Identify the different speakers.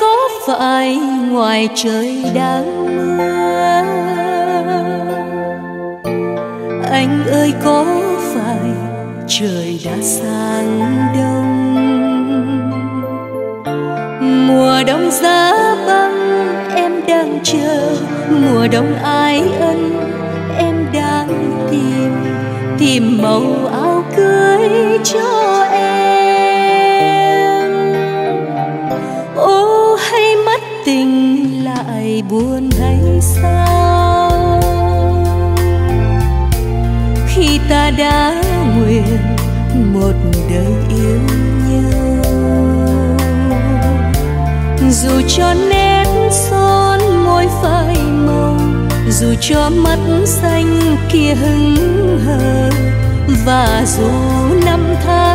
Speaker 1: có phải ngoài trời đang mưa? Anh ơi, có phải trời đã sang đông? Mùa đông giá băng, em đang chờ. Mùa đông ai ân, em đang tìm tìm màu áo lại buồn hay sao? Khi ta đã nguyện một đời yêu nhau, dù cho nét son môi phai màu, dù cho mắt xanh kia hững hờ, và dù năm tháng